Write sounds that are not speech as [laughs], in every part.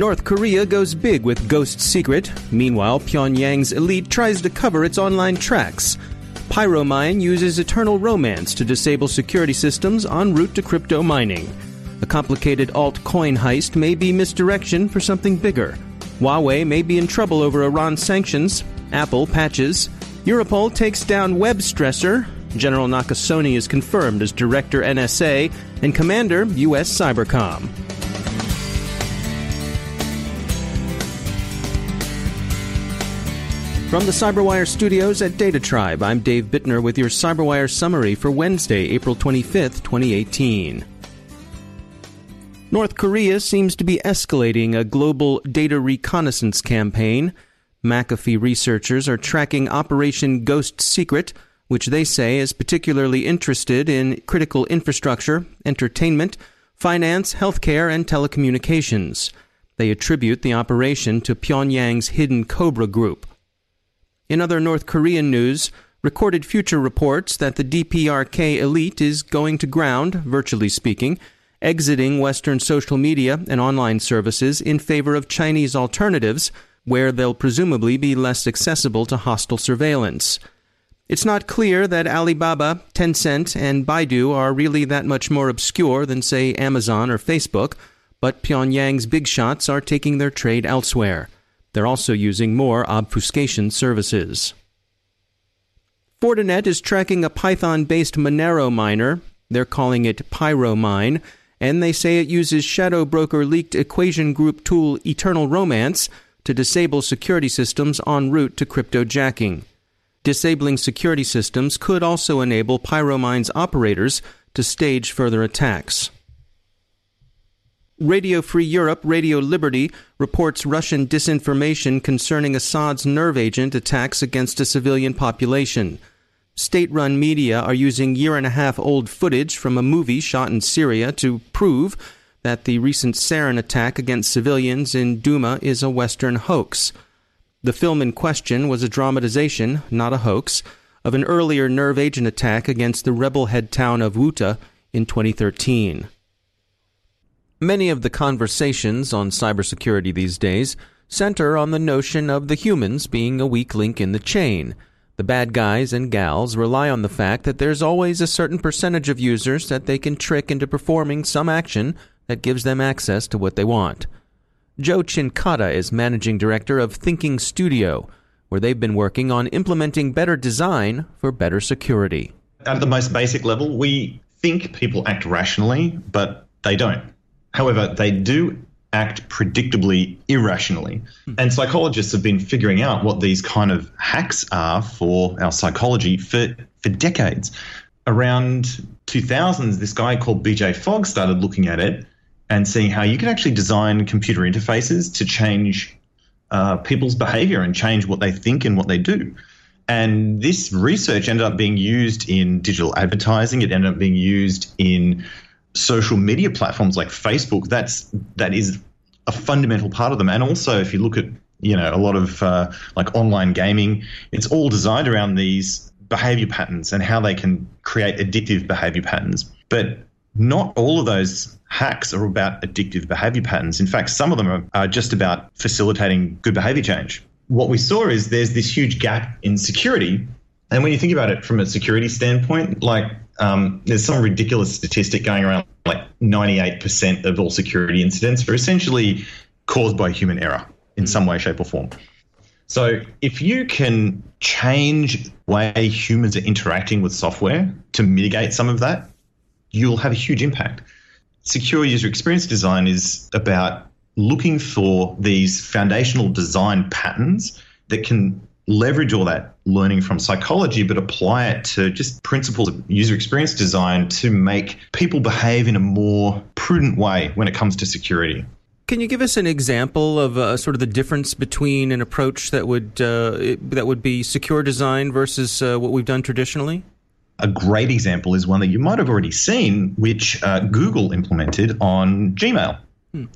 North Korea goes big with Ghost Secret. Meanwhile, Pyongyang's elite tries to cover its online tracks. Pyromine uses Eternal Romance to disable security systems en route to crypto mining. A complicated altcoin heist may be misdirection for something bigger. Huawei may be in trouble over Iran sanctions. Apple patches. Europol takes down Webstresser. General Nakasone is confirmed as Director NSA and Commander U.S. Cybercom. From the CyberWire studios at Data Tribe, I'm Dave Bittner with your CyberWire summary for Wednesday, April 25th, 2018. North Korea seems to be escalating a global data reconnaissance campaign. McAfee researchers are tracking Operation Ghost Secret, which they say is particularly interested in critical infrastructure, entertainment, finance, healthcare, and telecommunications. They attribute the operation to Pyongyang's hidden Cobra group. In other North Korean news, Recorded Future reports that the DPRK elite is going to ground, virtually speaking, exiting Western social media and online services in favor of Chinese alternatives, where they'll presumably be less accessible to hostile surveillance. It's not clear that Alibaba, Tencent, and Baidu are really that much more obscure than, say, Amazon or Facebook, but Pyongyang's big shots are taking their trade elsewhere. They're also using more obfuscation services. Fortinet is tracking a Python based Monero miner. They're calling it Pyromine, and they say it uses Shadow Broker leaked equation group tool Eternal Romance to disable security systems en route to cryptojacking. Disabling security systems could also enable Pyromine's operators to stage further attacks. Radio Free Europe, Radio Liberty, reports Russian disinformation concerning Assad's nerve agent attacks against a civilian population. State run media are using year and a half old footage from a movie shot in Syria to prove that the recent sarin attack against civilians in Douma is a Western hoax. The film in question was a dramatization, not a hoax, of an earlier nerve agent attack against the rebel head town of Ghouta in 2013. Many of the conversations on cybersecurity these days center on the notion of the humans being a weak link in the chain. The bad guys and gals rely on the fact that there's always a certain percentage of users that they can trick into performing some action that gives them access to what they want. Joe Cincotta is managing director of Thinking Studio, where they've been working on implementing better design for better security. At the most basic level, we think people act rationally, but they don't. However, they do act predictably irrationally. Hmm. And psychologists have been figuring out what these kind of hacks are for our psychology for, for decades. Around 2000s, this guy called BJ Fogg started looking at it and seeing how you can actually design computer interfaces to change uh, people's behavior and change what they think and what they do. And this research ended up being used in digital advertising. It ended up being used in social media platforms like Facebook, that's that is a fundamental part of them. And also, if you look at you know a lot of uh, like online gaming, it's all designed around these behavior patterns and how they can create addictive behavior patterns. But not all of those hacks are about addictive behavior patterns. In fact, some of them are, are just about facilitating good behavior change. What we saw is there's this huge gap in security. And when you think about it from a security standpoint, like um, there's some ridiculous statistic going around like 98% of all security incidents are essentially caused by human error in some way, shape, or form. So if you can change the way humans are interacting with software to mitigate some of that, you'll have a huge impact. Secure user experience design is about looking for these foundational design patterns that can leverage all that learning from psychology, but apply it to just principles of user experience design to make people behave in a more prudent way when it comes to security. Can you give us an example of uh, sort of the difference between an approach that would uh, that would be secure design versus uh, what we've done traditionally? A great example is one that you might have already seen, which uh, Google implemented on Gmail, hmm.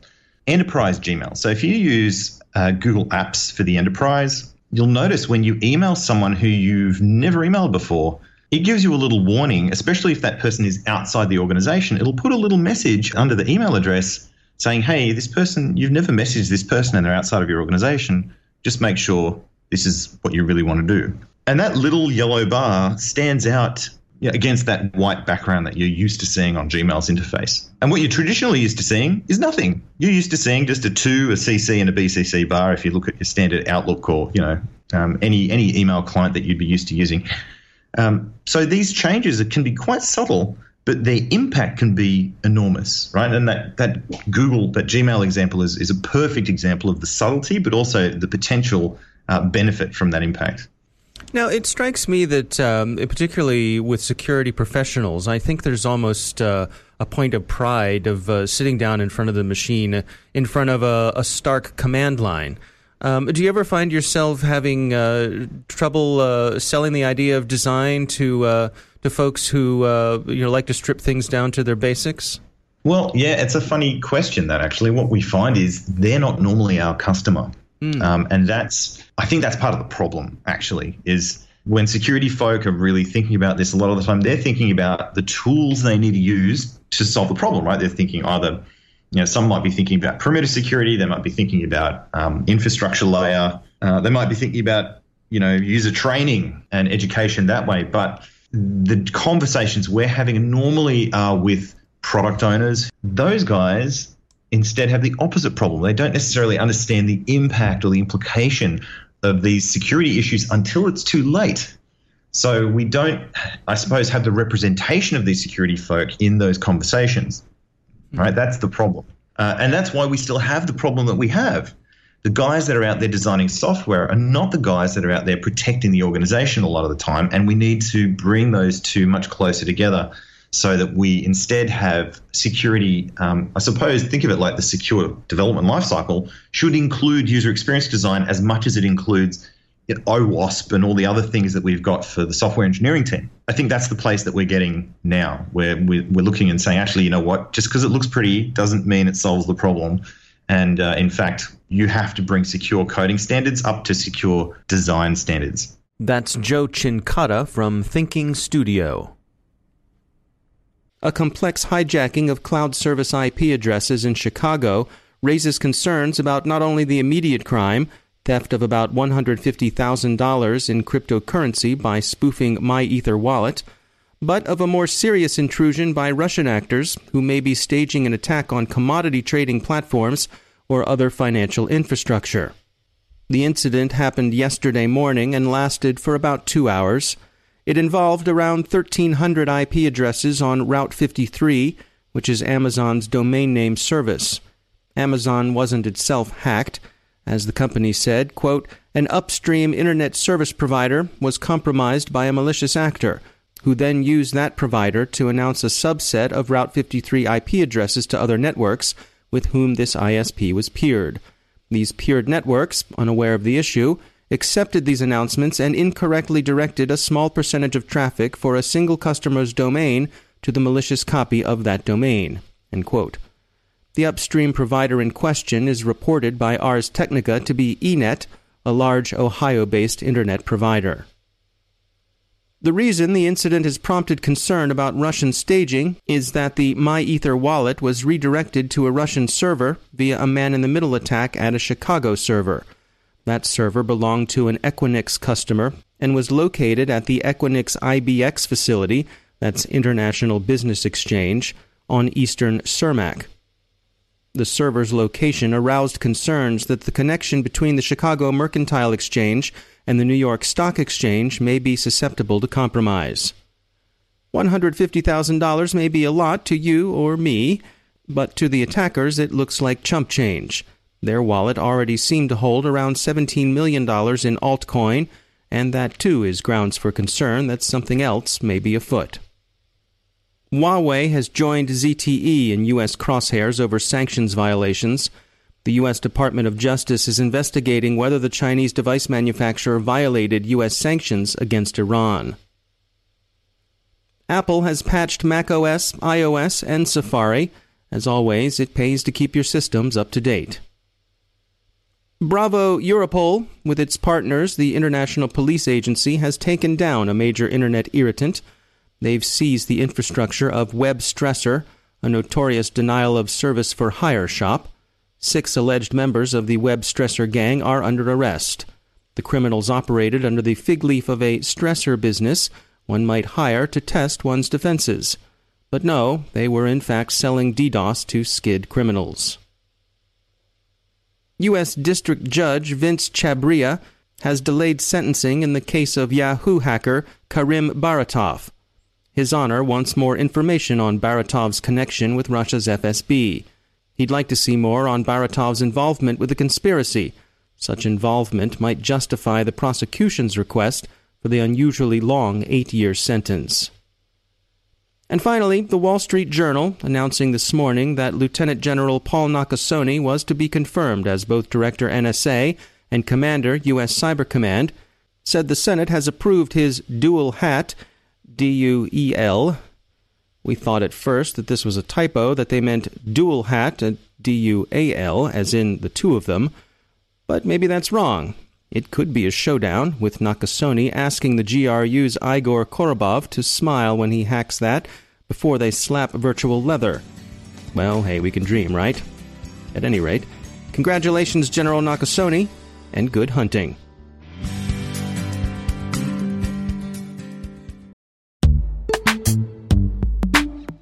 enterprise Gmail. So if you use uh, Google Apps for the enterprise, you'll notice when you email someone who you've never emailed before, it gives you a little warning, especially if that person is outside the organization. It'll put a little message under the email address saying, hey, this person, you've never messaged this person and they're outside of your organization. Just make sure this is what you really want to do. And that little yellow bar stands out against that white background that you're used to seeing on Gmail's interface. And what you're traditionally used to seeing is nothing. You're used to seeing just a to, a CC, and a BCC bar if you look at your standard Outlook or you know um, any any email client that you'd be used to using. Um, so these changes can be quite subtle, but their impact can be enormous, right? And that that Google that Gmail example is is a perfect example of the subtlety, but also the potential uh, benefit from that impact. Now, it strikes me that, um, particularly with security professionals, I think there's almost uh, a point of pride of uh, sitting down in front of the machine, uh, in front of a, a stark command line. Um, do you ever find yourself having uh, trouble uh, selling the idea of design to uh, to folks who you know like to strip things down to their basics? Well, yeah, it's a funny question. That actually, what we find is they're not normally our customer. Mm. Um, and that's, I think that's part of the problem, actually, is when security folk are really thinking about this a lot of the time, they're thinking about the tools they need to use to solve the problem, right? They're thinking either, you know, some might be thinking about perimeter security, they might be thinking about um, infrastructure layer, uh, they might be thinking about, you know, user training and education that way. But the conversations we're having normally are with product owners. Those guys instead have the opposite problem. They don't necessarily understand the impact or the implication of these security issues until it's too late. So we don't, I suppose, have the representation of these security folk in those conversations. Right? That's the problem. Uh, and that's why we still have the problem that we have. The guys that are out there designing software are not the guys that are out there protecting the organization a lot of the time. And we need to bring those two much closer together so that we instead have security. Um, I suppose think of it like the secure development lifecycle should include user experience design as much as it includes you know, OWASP and all the other things that we've got for the software engineering team. I think that's the place that we're getting now, where we're, we're looking and saying, actually, you know what? Just because it looks pretty doesn't mean it solves the problem. And uh, in fact, you have to bring secure coding standards up to secure design standards. That's Joe Cincotta from Thinking Studio a complex hijacking of cloud service IP addresses in Chicago raises concerns about not only the immediate crime, theft of about $150,000 in cryptocurrency by spoofing MyEtherWallet, but of a more serious intrusion by Russian actors who may be staging an attack on commodity trading platforms or other financial infrastructure. The incident happened yesterday morning and lasted for about two hours. It involved around 1,300 IP addresses on Route 53, which is Amazon's domain name service. Amazon wasn't itself hacked. As the company said, quote, an upstream internet service provider was compromised by a malicious actor, who then used that provider to announce a subset of Route 53 IP addresses to other networks with whom this ISP was peered. These peered networks, unaware of the issue, accepted these announcements and incorrectly directed a small percentage of traffic for a single customer's domain to the malicious copy of that domain. The upstream provider in question is reported by Ars Technica to be Enet, a large Ohio based internet provider. The reason the incident has prompted concern about Russian staging is that the MyEther wallet was redirected to a Russian server via a man in the middle attack at a Chicago server. That server belonged to an Equinix customer and was located at the Equinix IBX facility, that's International Business Exchange, on eastern Cermak. The server's location aroused concerns that the connection between the Chicago Mercantile Exchange and the New York Stock Exchange may be susceptible to compromise. $150,000 may be a lot to you or me, but to the attackers it looks like chump change. Their wallet already seemed to hold around $17 million in altcoin, and that too is grounds for concern that something else may be afoot. Huawei has joined ZTE in U.S. crosshairs over sanctions violations. The U.S. Department of Justice is investigating whether the Chinese device manufacturer violated U.S. sanctions against Iran. Apple has patched macOS, iOS, and Safari. As always, it pays to keep your systems up to date. Bravo Europol, with its partners, the International Police Agency, has taken down a major internet irritant. They've seized the infrastructure of Webstresser, a notorious denial of service for hire shop. Six alleged members of the Webstresser gang are under arrest. The criminals operated under the fig leaf of a stressor business one might hire to test one's defenses. But no, they were in fact selling DDoS to skid criminals. U.S. District Judge Vince Chhabria has delayed sentencing in the case of Yahoo hacker Karim Baratov. His Honor wants more information on Baratov's connection with Russia's FSB. He'd like to see more on Baratov's involvement with the conspiracy. Such involvement might justify the prosecution's request for the unusually long eight year sentence. And finally, the Wall Street Journal announcing this morning that Lieutenant General Paul Nakasone was to be confirmed as both Director NSA and Commander U.S. Cyber Command, said the Senate has approved his dual hat, D U E L, we thought at first that this was a typo, that they meant dual hat, uh, D U A L, as in the two of them. But maybe that's wrong. It could be a showdown, with Nakasone asking the GRU's Igor Korobov to smile when he hacks that before they slap virtual leather. Well, hey, we can dream, right? At any rate, congratulations, General Nakasone, and good hunting.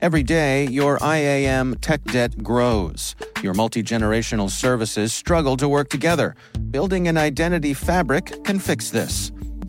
Every day, your IAM tech debt grows. Your multi generational services struggle to work together. Building an identity fabric can fix this.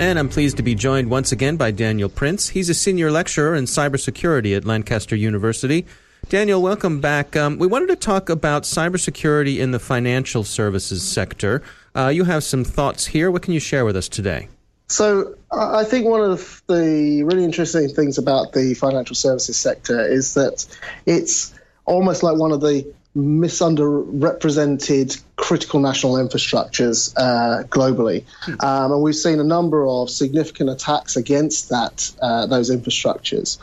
And I'm pleased to be joined once again by Daniel Prince. He's a senior lecturer in cybersecurity at Lancaster University. Daniel, welcome back. Um, we wanted to talk about cybersecurity in the financial services sector. Uh, you have some thoughts here. What can you share with us today? So, I think one of the really interesting things about the financial services sector is that it's almost like one of the misunderrepresented critical national infrastructures uh, globally, um, and we've seen a number of significant attacks against that uh, those infrastructures.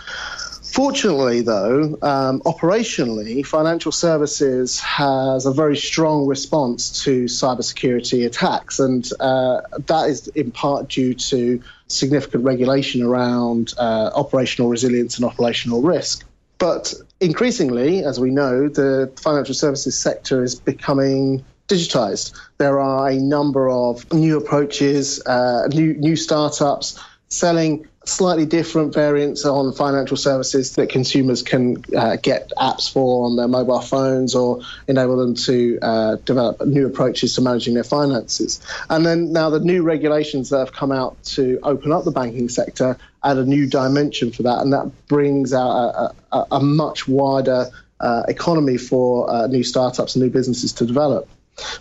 Fortunately, though, um, operationally, financial services has a very strong response to cybersecurity attacks, and uh, that is in part due to significant regulation around uh, operational resilience and operational risk. But increasingly, as we know, the financial services sector is becoming digitized. There are a number of new approaches, uh, new new startups selling slightly different variants on financial services that consumers can uh, get apps for on their mobile phones or enable them to uh, develop new approaches to managing their finances. And then now the new regulations that have come out to open up the banking sector add a new dimension for that, and that brings out a, a, a much wider uh, economy for uh, new startups and new businesses to develop.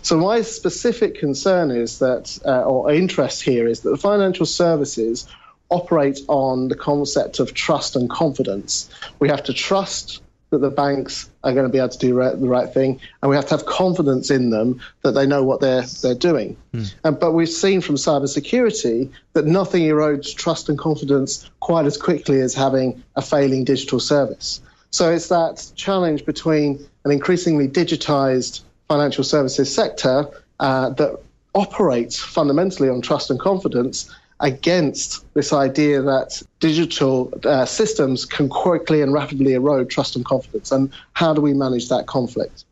So my specific concern is that, uh, or interest here, is that the financial services operate on the concept of trust and confidence. We have to trust that the banks are going to be able to do the right thing, and we have to have confidence in them that they know what they're they're doing. Mm. And, but we've seen from cybersecurity that nothing erodes trust and confidence quite as quickly as having a failing digital service. So it's that challenge between an increasingly digitized financial services sector uh, that operates fundamentally on trust and confidence against this idea that digital uh, systems can quickly and rapidly erode trust and confidence. And how do we manage that conflict?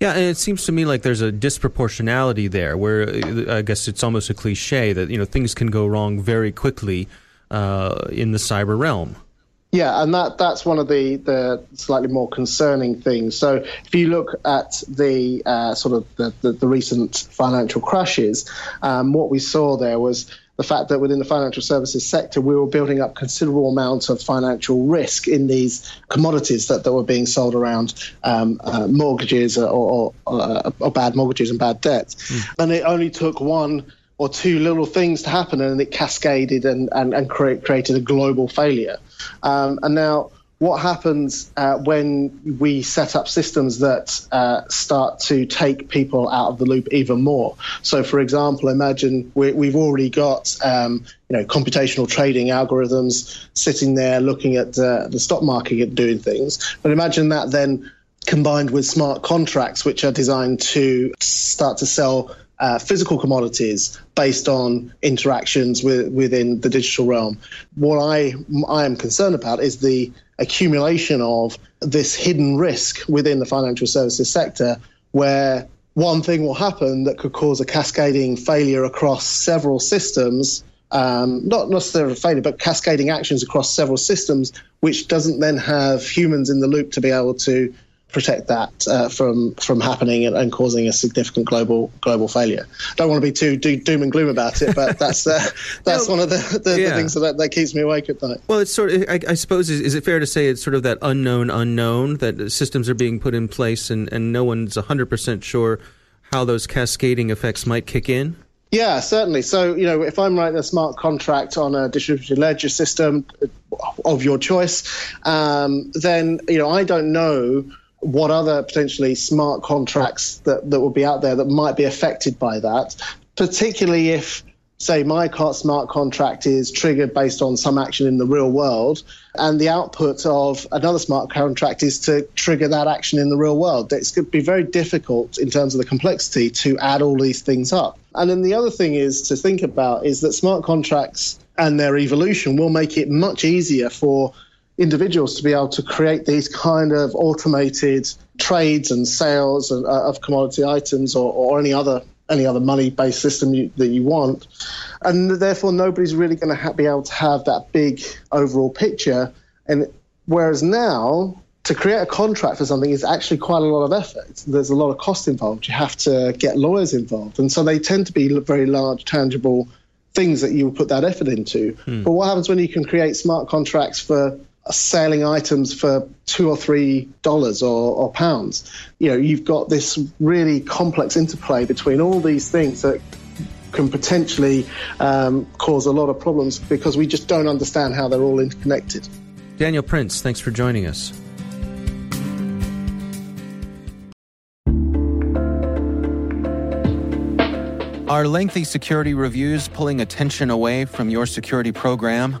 Yeah, and it seems to me like there's a disproportionality there, where uh, I guess it's almost a cliche that you know things can go wrong very quickly uh, in the cyber realm. Yeah, and that that's one of the, the slightly more concerning things. So if you look at the uh, sort of the, the, the, recent financial crashes, um, what we saw there was the fact that within the financial services sector, we were building up considerable amounts of financial risk in these commodities that, that were being sold around um, uh, mortgages or, or, uh, or, bad mortgages and bad debts. Mm. And it only took one or two little things to happen and it cascaded and, and, and create, created a global failure. Um, and now what happens uh, when we set up systems that uh, start to take people out of the loop even more. So, for example, imagine we, have already got um, you know computational trading algorithms sitting there looking at uh, the stock market and doing things, but imagine that then combined with smart contracts, which are designed to start to sell uh, physical commodities based on interactions with, within the digital realm. What I I am concerned about is the accumulation of this hidden risk within the financial services sector where one thing will happen that could cause a cascading failure across several systems um, not necessarily a failure, but cascading actions across several systems, which doesn't then have humans in the loop to be able to protect that uh, from from happening and, and, causing a significant global global failure. Don't want to be too do, doom and gloom about it, but that's uh, [laughs] [laughs] that's no, one of the, the, yeah. the things that, that keeps me awake at night. Well, it's sort of I, I suppose is, is, it fair to say it's sort of that unknown unknown that systems are being put in place and and no one's hundred percent sure how those cascading effects might kick in. Yeah, certainly. So, you know, if I'm writing a smart contract on a distributed ledger system of your choice, um, then, you know, I don't know what other potentially smart contracts that, that will be out there that might be affected by that, particularly if, say, my smart contract is triggered based on some action in the real world, and the output of another smart contract is to trigger that action in the real world. It's going to be very difficult in terms of the complexity to add all these things up. And then the other thing is to think about is that smart contracts and their evolution will make it much easier for individuals to be able to create these kind of automated trades and sales of, uh, of commodity items or, or, any other any other money-based system you, that you want, and therefore nobody's really going to ha- be able to have that big overall picture. And whereas now to create a contract for something is actually quite a lot of effort. There's a lot of cost involved. You have to get lawyers involved, and so they tend to be very large, tangible things that you would put that effort into. Hmm. But what happens when you can create smart contracts for selling items for two or three dollars or, or, pounds? You know, you've got this really complex interplay between all these things that can potentially um, cause a lot of problems because we just don't understand how they're all interconnected. Daniel Prince, thanks for joining us. Are lengthy security reviews pulling attention away from your security program?